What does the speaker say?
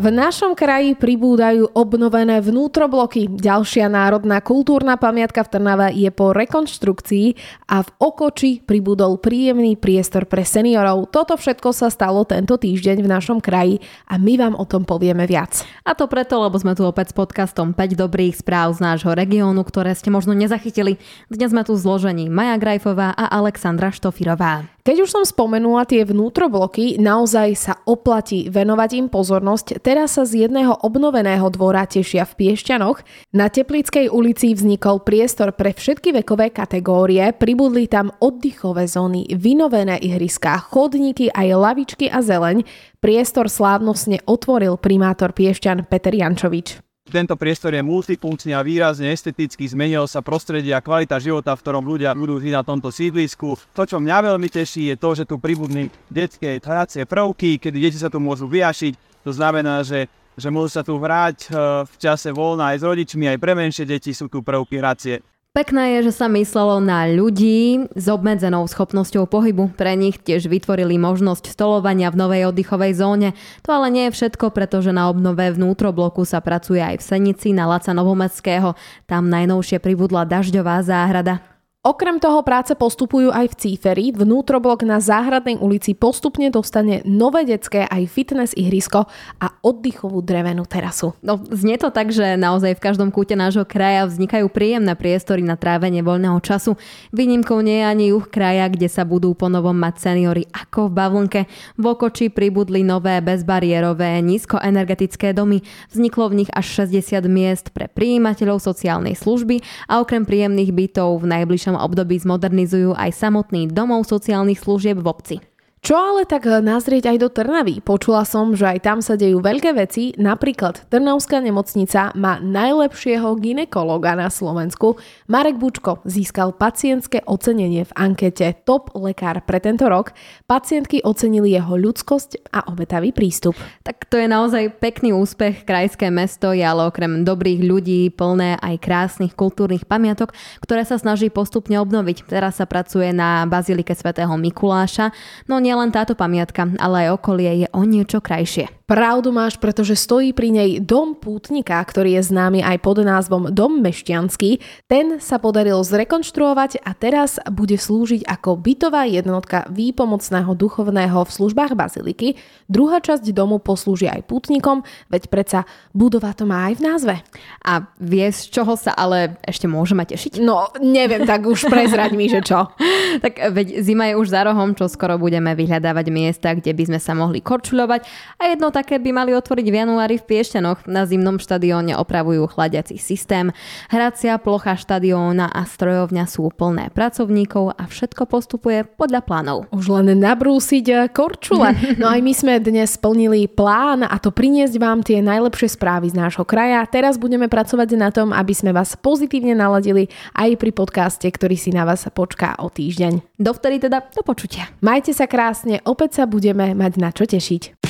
V našom kraji pribúdajú obnovené vnútrobloky. Ďalšia národná kultúrna pamiatka v Trnave je po rekonštrukcii a v Okoči pribudol príjemný priestor pre seniorov. Toto všetko sa stalo tento týždeň v našom kraji a my vám o tom povieme viac. A to preto, lebo sme tu opäť s podcastom 5 dobrých správ z nášho regiónu, ktoré ste možno nezachytili. Dnes sme tu zložení Maja Grajfová a Alexandra Štofirová. Keď už som spomenula tie vnútrobloky, naozaj sa oplatí venovať im pozornosť. Teraz sa z jedného obnoveného dvora tešia v Piešťanoch. Na Teplickej ulici vznikol priestor pre všetky vekové kategórie, pribudli tam oddychové zóny, vynovené ihriská, chodníky, aj lavičky a zeleň. Priestor slávnostne otvoril primátor Piešťan Peter Jančovič. Tento priestor je multifunkčný a výrazne esteticky zmenil sa prostredie a kvalita života, v ktorom ľudia budú žiť na tomto sídlisku. To, čo mňa veľmi teší, je to, že tu pribudli detské hracie prvky, kedy deti sa tu môžu vyjašiť. To znamená, že že môžu sa tu vráť eh, v čase voľna aj s rodičmi, aj pre menšie deti sú tu prvky hracie. Pekné je, že sa myslelo na ľudí s obmedzenou schopnosťou pohybu. Pre nich tiež vytvorili možnosť stolovania v novej oddychovej zóne. To ale nie je všetko, pretože na obnove vnútrobloku sa pracuje aj v Senici na Laca Novomeckého. Tam najnovšie pribudla dažďová záhrada. Okrem toho práce postupujú aj v Cíferi. Vnútroblok na Záhradnej ulici postupne dostane nové detské aj fitness ihrisko a oddychovú drevenú terasu. No, znie to tak, že naozaj v každom kúte nášho kraja vznikajú príjemné priestory na trávenie voľného času. Výnimkou nie je ani juh kraja, kde sa budú ponovom mať seniory ako v Bavlnke. V Okoči pribudli nové bezbariérové nízkoenergetické domy. Vzniklo v nich až 60 miest pre príjimateľov sociálnej služby a okrem príjemných bytov v najbližšom najbližšom období zmodernizujú aj samotný domov sociálnych služieb v obci. Čo ale tak nazrieť aj do Trnavy? Počula som, že aj tam sa dejú veľké veci, napríklad Trnavská nemocnica má najlepšieho ginekologa na Slovensku. Marek Bučko získal pacientské ocenenie v ankete Top lekár pre tento rok. Pacientky ocenili jeho ľudskosť a obetavý prístup. Tak to je naozaj pekný úspech. Krajské mesto je ale okrem dobrých ľudí plné aj krásnych kultúrnych pamiatok, ktoré sa snaží postupne obnoviť. Teraz sa pracuje na Bazilike svätého Mikuláša. No nie len táto pamiatka, ale aj okolie je o niečo krajšie. Pravdu máš, pretože stojí pri nej dom pútnika, ktorý je známy aj pod názvom Dom Mešťanský. Ten sa podaril zrekonštruovať a teraz bude slúžiť ako bytová jednotka výpomocného duchovného v službách baziliky. Druhá časť domu poslúži aj pútnikom, veď predsa budova to má aj v názve. A vieš, z čoho sa ale ešte môžeme tešiť? No, neviem, tak už prezraď mi, že čo. tak veď zima je už za rohom, čo skoro budeme vyhľadávať miesta, kde by sme sa mohli korčuľovať a jedno také by mali otvoriť v januári v Piešťanoch. Na zimnom štadióne opravujú chladiaci systém. Hracia plocha štadióna a strojovňa sú plné pracovníkov a všetko postupuje podľa plánov. Už len nabrúsiť eh, korčule. No aj my sme dnes splnili plán a to priniesť vám tie najlepšie správy z nášho kraja. Teraz budeme pracovať na tom, aby sme vás pozitívne naladili aj pri podcaste, ktorý si na vás počká o týždeň. Dovtedy teda do počutia. Majte sa krásne, opäť sa budeme mať na čo tešiť.